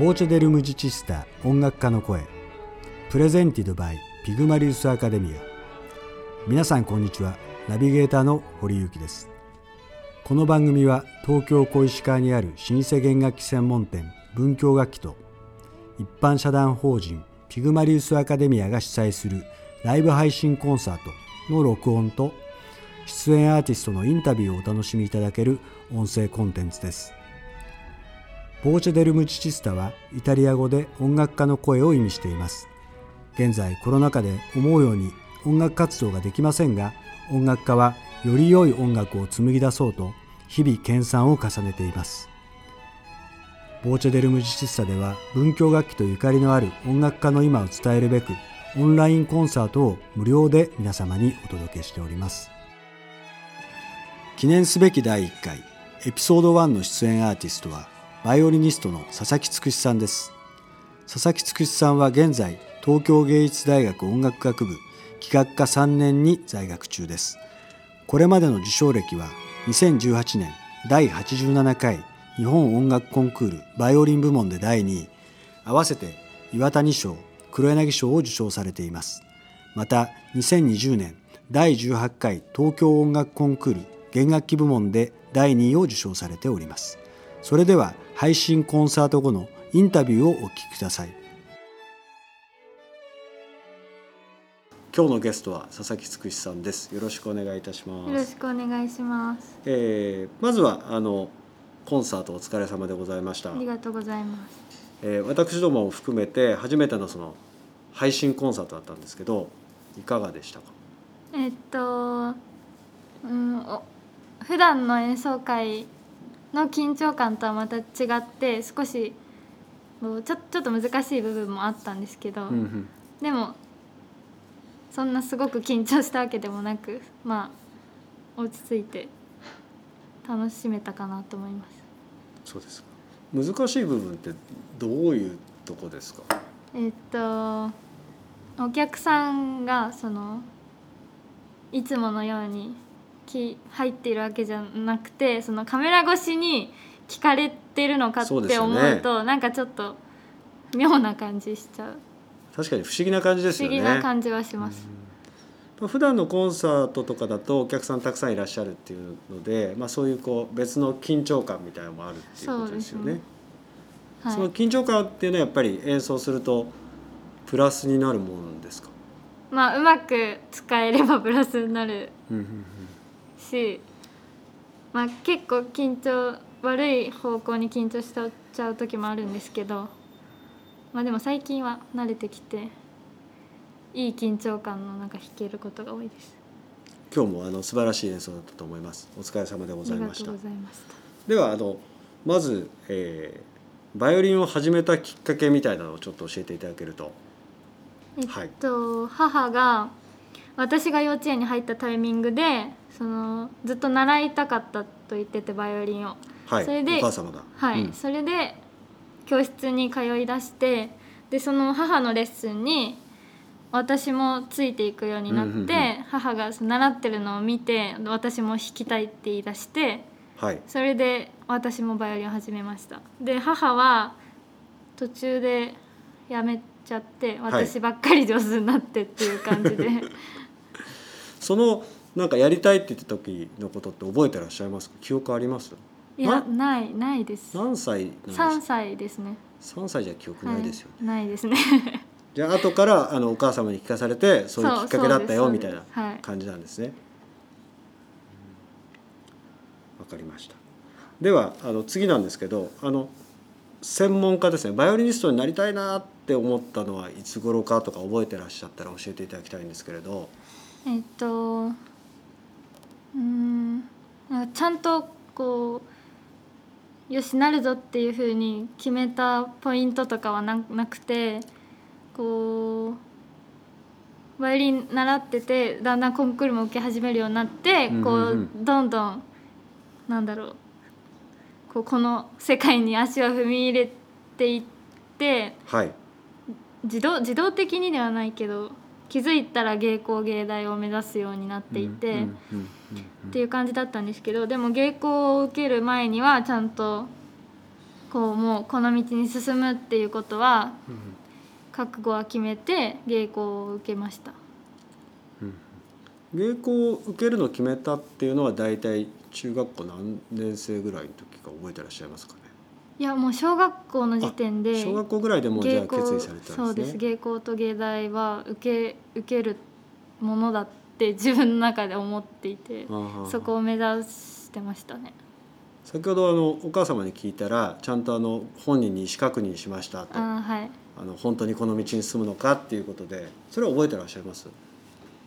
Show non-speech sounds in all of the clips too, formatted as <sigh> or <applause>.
ボーチェ・デル・ムジチスタ音楽家の声。プレゼンティド・バイ・ピグマリウス・アカデミア皆さんこんにちは。ナビゲーターの堀幸です。この番組は東京小石川にある老舗弦楽器専門店文教楽器と一般社団法人ピグマリウス・アカデミアが主催するライブ配信コンサートの録音と出演アーティストのインタビューをお楽しみいただける音声コンテンツです。ボーチェ・デル・ムチチスタはイタリア語で音楽家の声を意味しています。現在コロナ禍で思うように音楽活動ができませんが音楽家はより良い音楽を紡ぎ出そうと日々研鑽を重ねています。ボーチェ・デル・ムジチスタでは文教楽器とゆかりのある音楽家の今を伝えるべくオンラインコンサートを無料で皆様にお届けしております。記念すべき第1回エピソード1の出演アーティストはバイオリニストの佐々木つくしさんです。佐々木つくしさんは現在東京芸術大学音楽学部企画科3年に在学中です。これまでの受賞歴は2018年第87回日本音楽コンクールバイオリン部門で第2位合わせて岩谷賞黒柳賞を受賞されています。また2020年第18回東京音楽コンクール弦楽器部門で第2位を受賞されております。それでは配信コンサート後のインタビューをお聞きください。今日のゲストは佐々木つくしさんです。よろしくお願いいたします。よろしくお願いします。えー、まずはあのコンサートお疲れ様でございました。ありがとうございます。えー、私どもを含めて初めてのその配信コンサートだったんですけどいかがでしたか？えっとうんお普段の演奏会の緊張感とはまた違って少しこうちょちょっと難しい部分もあったんですけど、うんうん。でもそんなすごく緊張したわけでもなくまあ落ち着いて楽しめたかなと思います。そうですか。難しい部分ってどういうとこですか？えっとお客さんがそのいつものようにき入っているわけじゃなくてそのカメラ越しに聞かれてるのかってそうですよ思ねうとなんかちょっと妙な感じしちゃう。確かに不思議な感じです不思よね議な感じはします。普段のコンサートとかだとお客さんたくさんいらっしゃるっていうので、まあ、そういうこう別の緊張感みたいなのもあるっていうことですよね。はい。その緊張感っていうのはやっぱり演奏するとプラスになるものなんですか、まあうまく使えればプラスになる。うんうんうんし、まあ、結構緊張悪い方向に緊張しちゃう時もあるんですけど、まあ、でも最近は慣れてきていい緊張感の中弾けることが多いです。今日もあの素晴らしい演奏だったと思います。お疲れ様でございました。ではあのまず、えーバイオリンを始めたきっかけみたいなのをちょっと教えていただけると。えっはいと、母が私が幼稚園に入ったタイミングでそのずっと習いたかったと言っててバイオリンを。はい。それで。はい、うんそれで教室に通いだしてでその母のレッスンに私もついていくようになって、うんうんうん母が習ってるのを見て私も弾きたいって言い出してはい。それで私もバイオリンを始めましたで母は途中でやめちゃってはい私ばっかり上手になってっていう感じで、<laughs> そのなんかやりたいって言った時のことって覚えてらっしゃいますか？記憶あります？いやなないないです何歳なんですか？3歳ですね三歳じゃ記憶ないですよね。はい、ないですね <laughs> じゃあ後からあのお母様に聞かされてそういうきっかけだったよみたいなはい感じなんですね。わかりました。ではあの次なんですけどあの専門家ですねバイオリニストになりたいなって思ったのはいつ頃かとか覚えてらっしゃったら教えていただきたいんですけれど。えっとうーんちゃんとこうよしなるぞっていうふうに決めたポイントとかはななくてこうバイオリン習っててだんだんコンクールも受け始めるようになってこうどんどんなんだろうこうこの世界に足を踏み入れていってはい。自動自動的にではないけど気づいたら芸工芸大を目指すようになっていて、うんうんうんうんっていう感じだったんですけどでも芸工を受ける前にはちゃんとこうもうこの道に進むっていうことは覚悟は決めて芸妓を受けました芸妓を受けるのを決めたっていうのは大体中学校何年生ぐらいの時か覚えてらっしゃいますかね？いやもう小学校の時点で小学校ぐらいでもうじゃあ決意されてたんですね。そうです。芸妓と芸大は受け受けるものだって自分の中で思っていてそこを目指してましたね。先ほどあのお母様に聞いたらちゃんとあの本人に意思確認しましたと。あはい。の本当にこの道に進むのかっていうことでそれは覚えてらっしゃいます？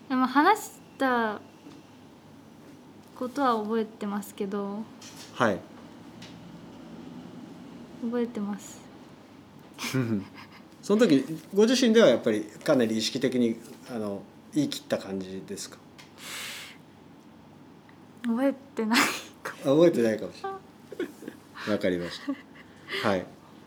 でも話したことは覚えてますけど。はい。覚えてます。その時ご自身ではやっぱりかなり意識的にあの言い切った感じですか？覚えてないかあ覚えてないかもしれない。わかりました。はい。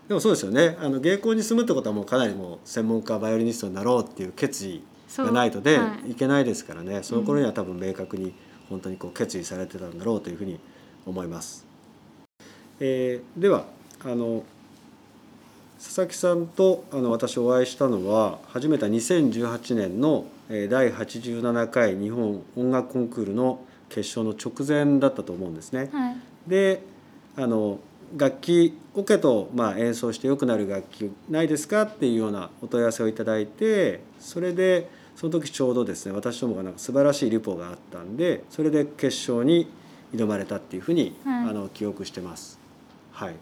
でもそうですよね。あの芸妓に住むってことはもうかなりもう専門家バイオリニストになろうっていう決意がないとで、いい、けないですからねその頃には多分明確に本当にこう決意されてたんだろうというふうに思います。えーではあの佐々木さんとあの私お会いしたのは初めて2018年のえー第87回日本音楽コンクールの決勝の直前だったと思うんですね。はいであの楽器オケとまあ演奏して良くなる楽器ないですかっていうようなお問い合わせをいただいてそれでその時ちょうどですね私どもがなんか素晴らしいリポがあったんでそれで決勝に挑まれたっていうふうに、はいあの記憶してます。はい、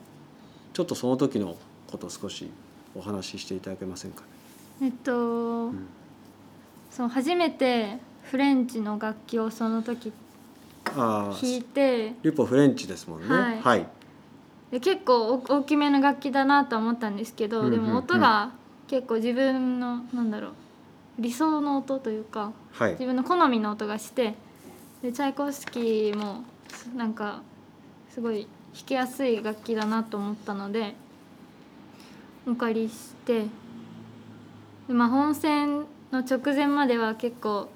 ちょっとその時のことを少しお話ししていただけませんかね？えっと、そう初めてフレンチの楽器をその時弾いてリポフレンチですもんね。はいはい、で結構お大きめの楽器だなとは思ったんですけど、うんうんうんでも音が結構自分のなんだろう理想の音というかはい自分の好みの音がしてでチャイコフスキーもなんかすごい弾きやすい楽器だなと思ったのでお借りしてで、まあ、本戦の直前までは結構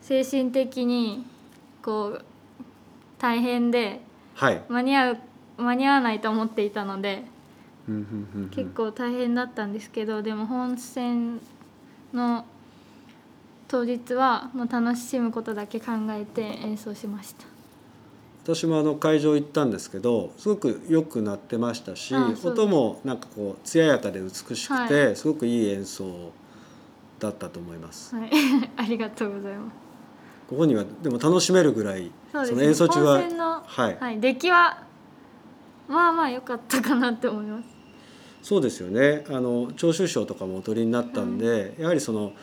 精神的にこう大変ではい。間に合う間に合わないと思っていたので結構大変だったんですけどでも本戦の当日はもう楽しむことだけ考えて演奏しました。私もあの会場行ったんですけどすごく良くなってましたし音もなんかこう艶やかで美しくて、はすごくいい演奏だったと思います。はい。<laughs> ありがとうございます。ここにはでも楽しめるぐらいそうですの演奏中ははい、はい、出来はまあまあ良かったかなって思います。そうですよね。あの聴衆賞とかもお取りになったんで、やはりその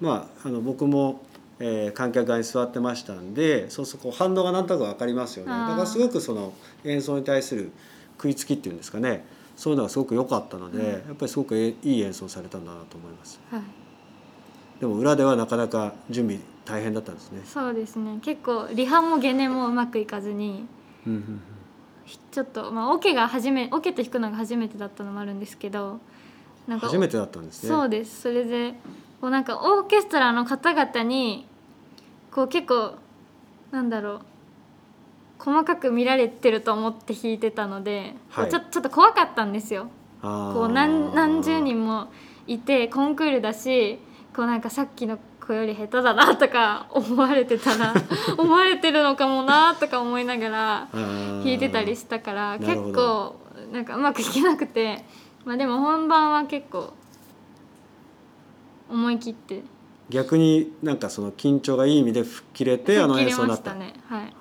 まああの僕も、えー観客側に座ってましたんでそうすると反応がなんとなく分かりますよね。だからすごくその演奏に対する食いつきっていうんですかね。そういうのがすごく良かったので、うん。やっぱりすごくえいい演奏されたんだなと思います。はい。でも裏ではなかなか準備大変だったんですね。そうですね。結構リハもゲネもうまくいかずにうんうんうん。ひちょっとまあオケが初めオケと弾くのが初めてだったのもあるんですけどなんか初めてだったんですね。そうです。それでこうなんかオーケストラの方々にこう結構なんだろう細かく見られてると思って弾いてたので、はい。ちょちょっと怖かったんですよ。こう何何十人もいてコンクールだしこうなんかさっきの子より下手だなとか <laughs> 思われてたら <laughs> 思われてるのかもなとか思いながら弾いてたりしたから結構なんかうまく弾けなくて、まあ、でも本番は結構思い切って。逆になんかその緊張がいい意味で吹っ切れてあの演奏になった。たねはい。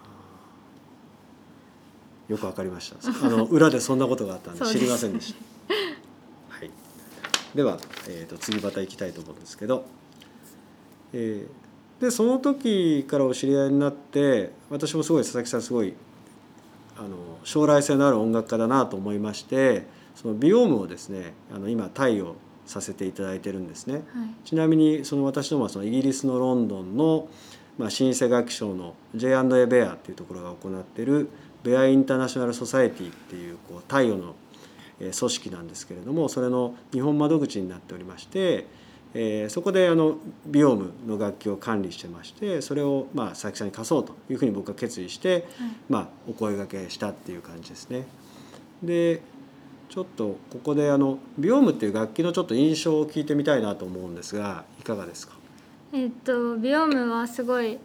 よくわかりました。あの裏でそんなことがあったんで <laughs> 知りませんでした。はい、では、えー、と次また行きたいと思うんですけど、えーでその時からお知り合いになって私もすごい佐々木さんすごいあの将来性のある音楽家だなと思いましてそのビオームをですねあの今貸与させていただいてるんですね。はいちなみにその私どもはそのイギリスのロンドンの、まあ、新生楽器賞の J&A ベアっていうところが行っているベアインターナショナル・ソサエティっていうこう貸与のえー組織なんですけれどもそれの日本窓口になっておりまして、えーそこであのビオームの楽器を管理してましてそれをまあ佐々木さんに貸そうというふうに僕は決意して、まあ、お声がけしたっていう感じですね。でちょっとここであのビオームっていう楽器のちょっと印象を聞いてみたいなと思うんですがいかがですか？えっとビオームはすごい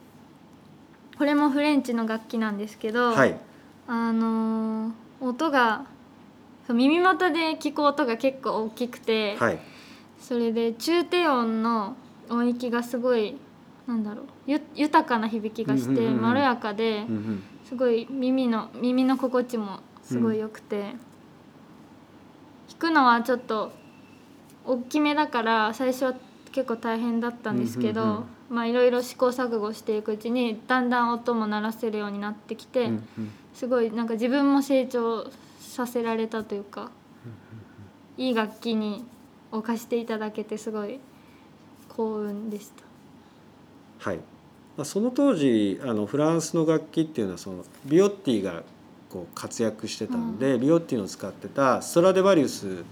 これもフレンチの楽器なんですけど、はい。あのー音が耳元で聞く音が結構大きくて、はい。それで中低音の音域がすごいなんだろうゆ豊かな響きがしてうん。うんうんうん。まろやかでうんうん。すごい耳の耳の心地もすごい良くて、弾くのはちょっと大きめだから最初は結構大変だったんですけど、うんうんうん。まあいろいろ試行錯誤していくうちにだんだん音も鳴らせるようになってきて、うんうん。すごいなんか自分も成長させられたというか、いい楽器に置かしていただけてすごい幸運でした。はい。まあその当時あのフランスの楽器っていうのはそのビオッティがこう活躍してたんで、ビオッティの使ってたストラデバリウス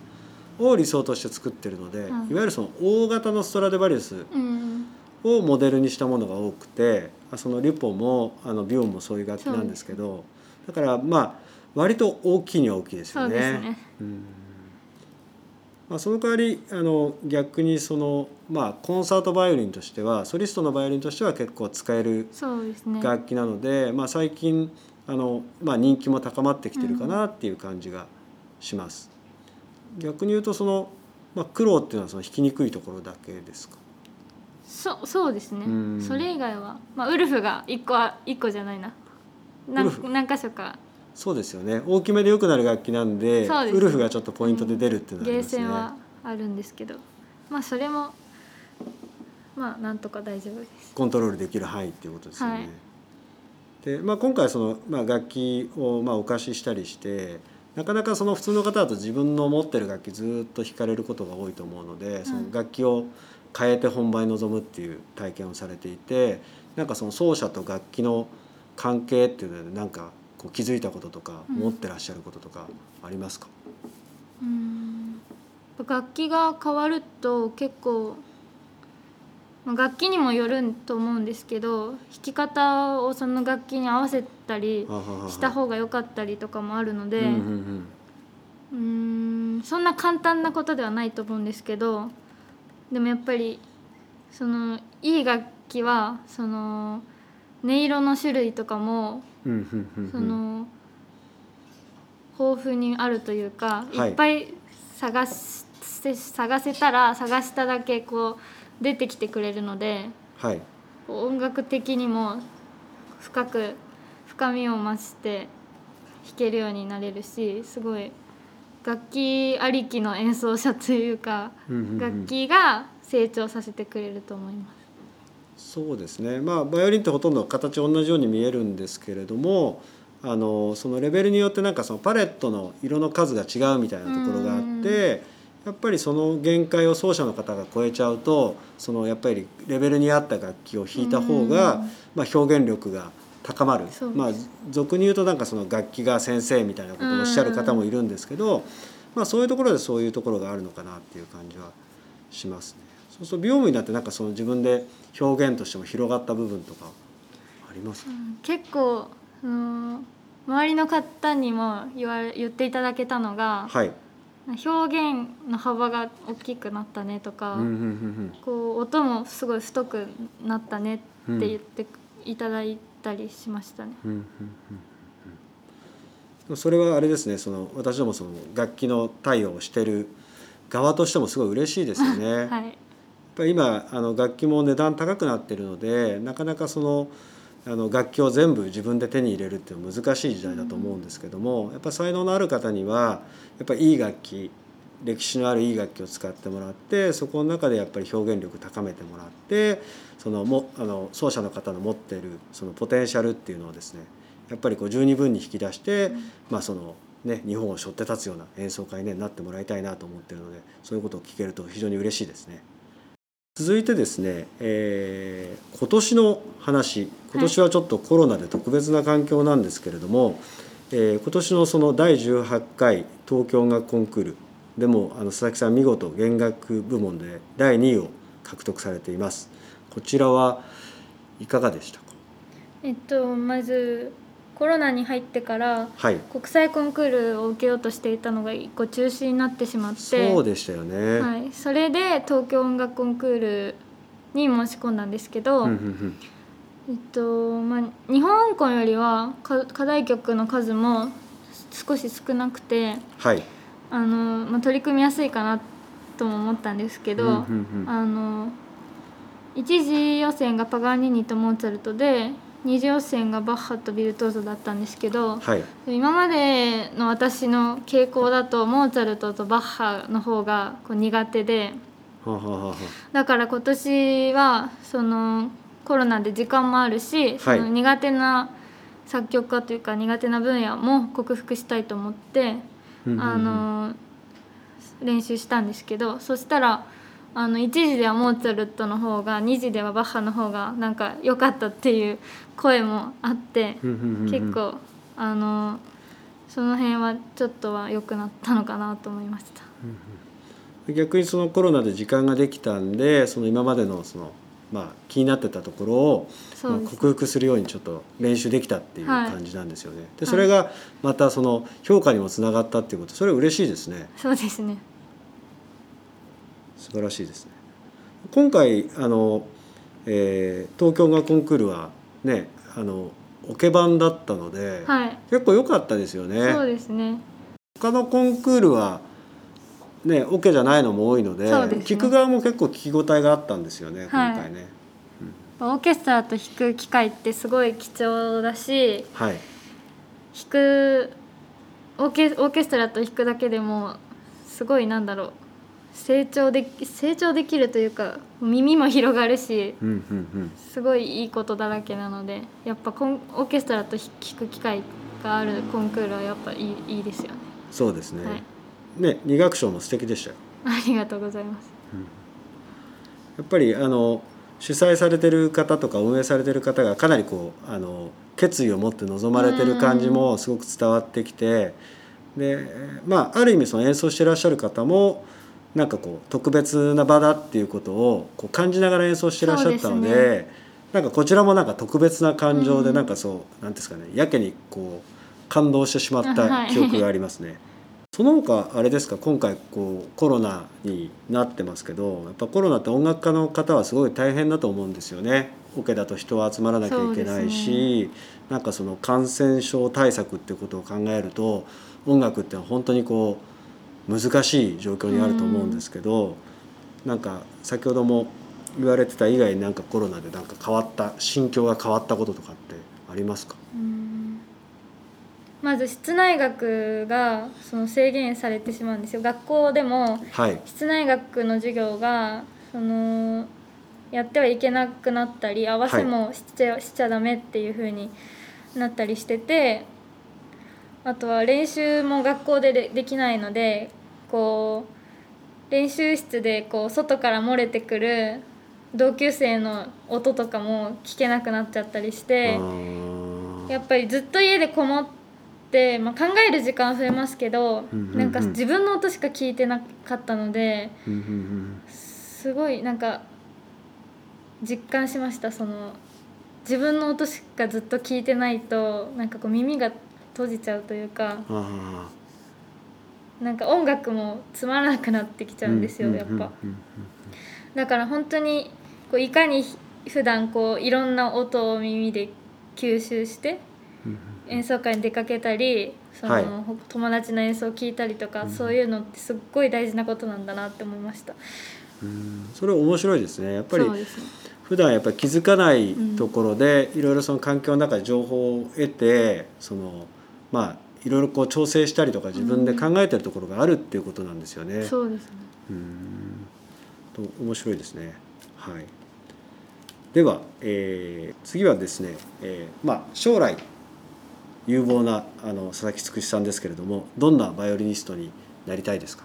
を理想として作ってるので、うん。いわゆるその大型のストラデバリウスうん、をモデルにしたものが多くてあそのリュポもあのビオンもそういう楽器なんですけどだからまあ割と大きいには大きいですよね。まあ、その代わりあの逆にその、まあ、コンサートバイオリンとしてはソリストのバイオリンとしては結構使える。楽器なので、まあ、最近あの、まあ、人気も高まってきてるかなっていう感じがします。逆に言うとその、まあ、苦労っていうのはその弾きにくいところだけですか？そそうですねうん。それ以外はまあウルフが一個は一個じゃないな。なウルフ？ん何箇所かそうですよね大きめで良くなる楽器なんでねウルフがちょっとポイントで出るっていうのはありゲーますね。センはあるんですけど、まあそれもまあなんとか大丈夫です。コントロールできる範囲っていうことですよね。はいでまあ、今回その、まあ、楽器をまあお貸ししたりしてなかなかその普通の方だと自分の持ってる楽器ずっと弾かれることが多いと思うので、その楽器を変えて本番に臨むっていう体験をされていてなんかその奏者と楽器の関係っていうのでなんかこう気づいたこととかうん。思ってらっしゃることとかありますか、うん。楽器が変わると結構まあ楽器にもよると思うんですけど弾き方をその楽器に合わせたりした方が良かったりとかもあるので、うんそんな簡単なことではないと思うんですけどでもやっぱりそのいい楽器はその音色の種類とかもその豊富にあるというか、はい。い、っぱい探し探せたら探しただけこう出てきてくれるのではい。音楽的にも深く深みを増して弾けるようになれるしすごい楽器ありきの演奏者というか、うんうんうん。楽器が成長させてくれると思います。そうですね。まあバイオリンってほとんど形同じように見えるんですけれどもあのそのレベルによってなんかそのパレットの色の数が違うみたいなところがあってやっぱりその限界を奏者の方が超えちゃうとそのやっぱりレベルに合った楽器を弾いた方がまあ表現力が高まる。まあ俗に言うとなんかその楽器が先生みたいなことをおっしゃる方もいるんですけどまあそういうところでそういうところがあるのかなっていう感じはしますね。そうすると美容部になってなんかその自分で表現としても広がった部分とかあります？か、結構、うん、周りの方にも言われ言っていただけたのが、はい。表現の幅が大きくなったねとか、うんうんうんこう音もすごい太くなったねって言っていただいたりしましたね。うんうんうんうんそれはあれですねその私どもその楽器の対応をしてる側としてもすごい嬉しいですよね。や <laughs> っはい、ぱり今あの楽器も値段高くなってるのでなかなかそのあの楽器を全部自分で手に入れるっていうのは難しい時代だと思うんですけども、やっぱ才能のある方にはやっぱりいい楽器歴史のあるいい楽器を使ってもらってそこの中でやっぱり表現力高めてもらってそのもあの奏者の方の持っているそのポテンシャルっていうのをですねやっぱりこう十二分に引き出して、まあそのね、日本を背負って立つような演奏会に、ね、なってもらいたいなと思ってるのでそういうことを聞けると非常に嬉しいですね。続いてですね、えー今年の話今年はちょっとコロナで特別な環境なんですけれども、えー今年のその第18回東京音楽コンクールでもあの佐々木さん見事弦楽部門で第2位を獲得されています。こちらはいかがでしたか？えっとまずコロナに入ってからはい。国際コンクールを受けようとしていたのが一個中止になってしまって。そうでしたよね、はい、それで東京音楽コンクールに申し込んだんですけど、うんうんうん。えっとまあ、日本音よりはか課題曲の数も少し少なくてはい。あの、まあ、取り組みやすいかなとも思ったんですけど、うんうんうん。あの一次予選がパガーニニとモーツァルトで二次予選がバッハとビルトーゾだったんですけどはい。今までの私の傾向だとモーツァルトとバッハの方がこう苦手でだから今年はそのコロナで時間もあるし、その苦手な作曲家というか苦手な分野も克服したいと思って、あの練習したんですけどそしたらあの1次ではモーツァルトの方が2次ではバッハの方がなんか良かったっていう声もあって、結構あのその辺はちょっとは良くなったのかなと思いました。逆にそのコロナで時間ができたんでその今までのその、まあ、気になってたところを、まあ、克服するようにちょっと練習できたっていうはい。感じなんですよね。でそれがまたその評価にもつながったっていうことそれは嬉しいですね。そうですね素晴らしいですね。今回あの、えー東京音楽コンクールはねあのオケ版だったので、はい。結構良かったですよね。そうですね。他のコンクールはねオケじゃないのも多いのでね。聞く側も結構聞き応えがあったんですよね、はい。今回ね。オーケストラと弾く機会ってすごい貴重だしはい。弾くオーケオーケストラと弾くだけでもすごいなんだろう成長で成長できるというか耳も広がるしうんうんうんすごいいいことだらけなのでやっぱコンオーケストラと弾く機会があるコンクールはやっぱいいいいですよね。そうですね。はいね二楽章も素敵でしたよ。ありがとうございます。やっぱりあの主催されてる方とか運営されてる方がかなりこうあの決意を持って臨まれてる感じもすごく伝わってきてでまあある意味その演奏してらっしゃる方もなんかこう特別な場だっていうことをこう感じながら演奏してらっしゃったのでですなんかこちらもなんか特別な感情でうんなんかそうなんていうんですかねやけにこう感動してしまったはい記憶がありますね。その他あれですか今回こうコロナになってますけどやっぱコロナって音楽家の方はすごい大変だと思うんですよね。オケだと人は集まらなきゃいけないし、なんかその感染症対策っていうことを考えると音楽って本当にこう難しい状況にあると思うんですけど、なんか先ほども言われてた以外になんかコロナでなんか変わった心境が変わったこととかってありますか？うんまず室内楽がその制限されてしまうんですよ学校でもはい。室内楽の授業がそのやってはいけなくなったり合わせもしちゃ,、しちゃダメっていう風になったりしててあとは練習も学校ででできないのでこう練習室でこう外から漏れてくる同級生の音とかも聞けなくなっちゃったりして。やっぱりずっと家でこもって、まあ、考える時間は増えますけど、なんか自分の音しか聞いてなかったのですごいなんか実感しましたその自分の音しかずっと聞いてないとなんかこう耳が閉じちゃうというかあなんか音楽もつまらなくなってきちーゃうんですよ、うんやっぱ。だから本当にこういかに普段こういろんの音を耳で吸収してうん演奏会に出かけたりその、はい。ほ友達の演奏を聞いたりとか、うんそういうのってすっごい大事なことなんだなって思いました。うんそれ面白いですね。やっぱり普段やっぱり気づかないところでいろいろその環境の中で情報を得てそのまあいろいろこう調整したりとか自分で考えてるところがあるっていうことなんですよね。そうですね。うんと面白いですね。はい。では、えー次はですね、えーまあ将来有望なあの佐々木つくしさんですけれども、どんなバイオリニストになりたいですか？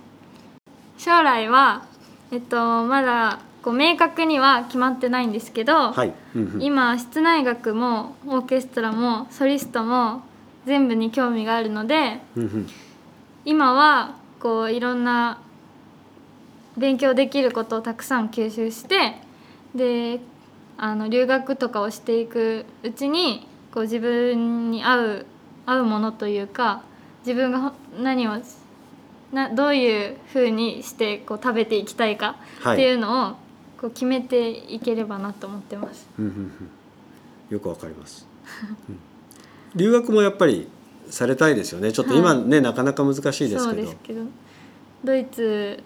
将来はえっとまだこう明確には決まってないんですけど、はい。うんうん今室内楽もオーケストラもソリストも全部に興味があるのでうんうん。今はこういろんな勉強できることをたくさん吸収してであの留学とかをしていくうちにこう自分に合う合うものというか自分がほ何をなどういうふうにしてこう食べていきたいかはい。っていうのをこう決めていければなと思ってます。うんうんうん。よくわかります、<laughs> うん留学もやっぱりされたいですよね。ちょっと今ね、なかなか難しいですけど。ですけどドイツ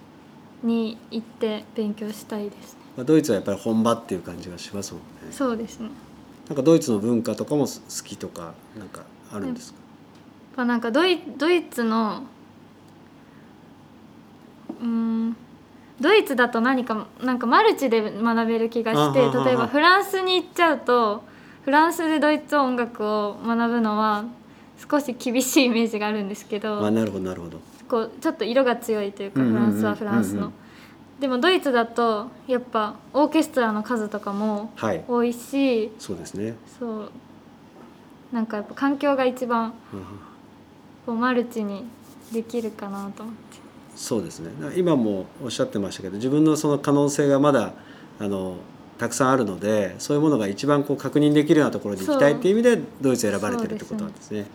に行って勉強したいですね。まあ、ドイツはやっぱり本場っていう感じがしますもんね。そうですね。なんかドイツの文化とかも好きとかなんかあるんですか、まあなんかドイドイツのうーんドイツだと何かなんかマルチで学べる気がして例えばフランスに行っちゃうとフランスでドイツ音楽を学ぶのは少し厳しいイメージがあるんですけど、まあなるほどなるほど。こうちょっと色が強いというかフランスはフランスの。でもドイツだとやっぱオーケストラの数とかもはい。多いしそうですね、そう。なんかやっぱ環境が一番うん。こうマルチにできるかなと思って。そうですね。今もおっしゃってましたけど自分のその可能性がまだあのたくさんあるのでそういうものが一番こう確認できるようなところに行きたいっていう意味でドイツ選ばれてるってことなんですね。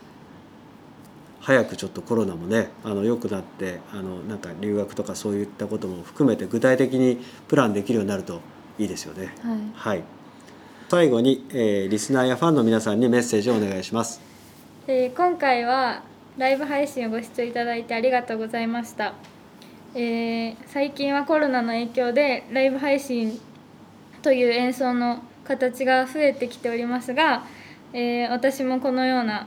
早くちょっとコロナもねあの良くなってあのなんか留学とかそういったことも含めて具体的にプランできるようになるといいですよね。はいはい。最後に、えーリスナーやファンの皆さんにメッセージをお願いします。えー今回はライブ配信をご視聴いただいてありがとうございました、えー最近はコロナの影響でライブ配信という演奏の形が増えてきておりますが、えー私もこのような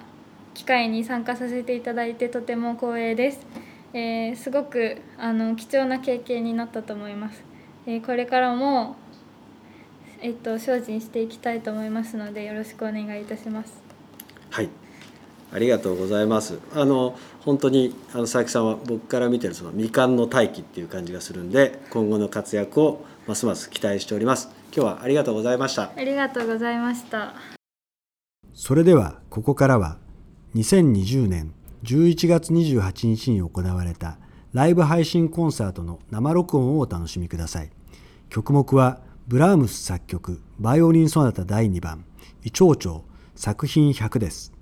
機会に参加させていただいてとても光栄です、えーすごくあの貴重な経験になったと思います、えーこれからもえっと精進していきたいと思いますのでよろしくお願いいたしますはい。ありがとうございます。あの本当にあの佐々木さんは僕から見てるその未完の大器っていう感じがするんで、今後の活躍をますます期待しております。今日はありがとうございました。ありがとうございました。それではここからは2020年11月28日に行われたライブ配信コンサートの生録音をお楽しみください。曲目はブラームス作曲バイオリンソナタ第2番イチョウチョウ作品100です。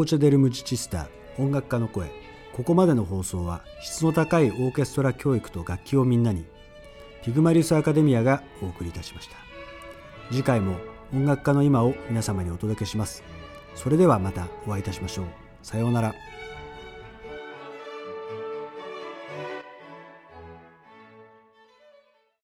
ボーチェ・デル・ムジチスタ音楽家の声。ここまでの放送は質の高いオーケストラ教育と楽器をみんなにピグマリウスアカデミアがお送りいたしました。次回も音楽家の今を皆様にお届けします。それではまたお会いいたしましょう。さようなら。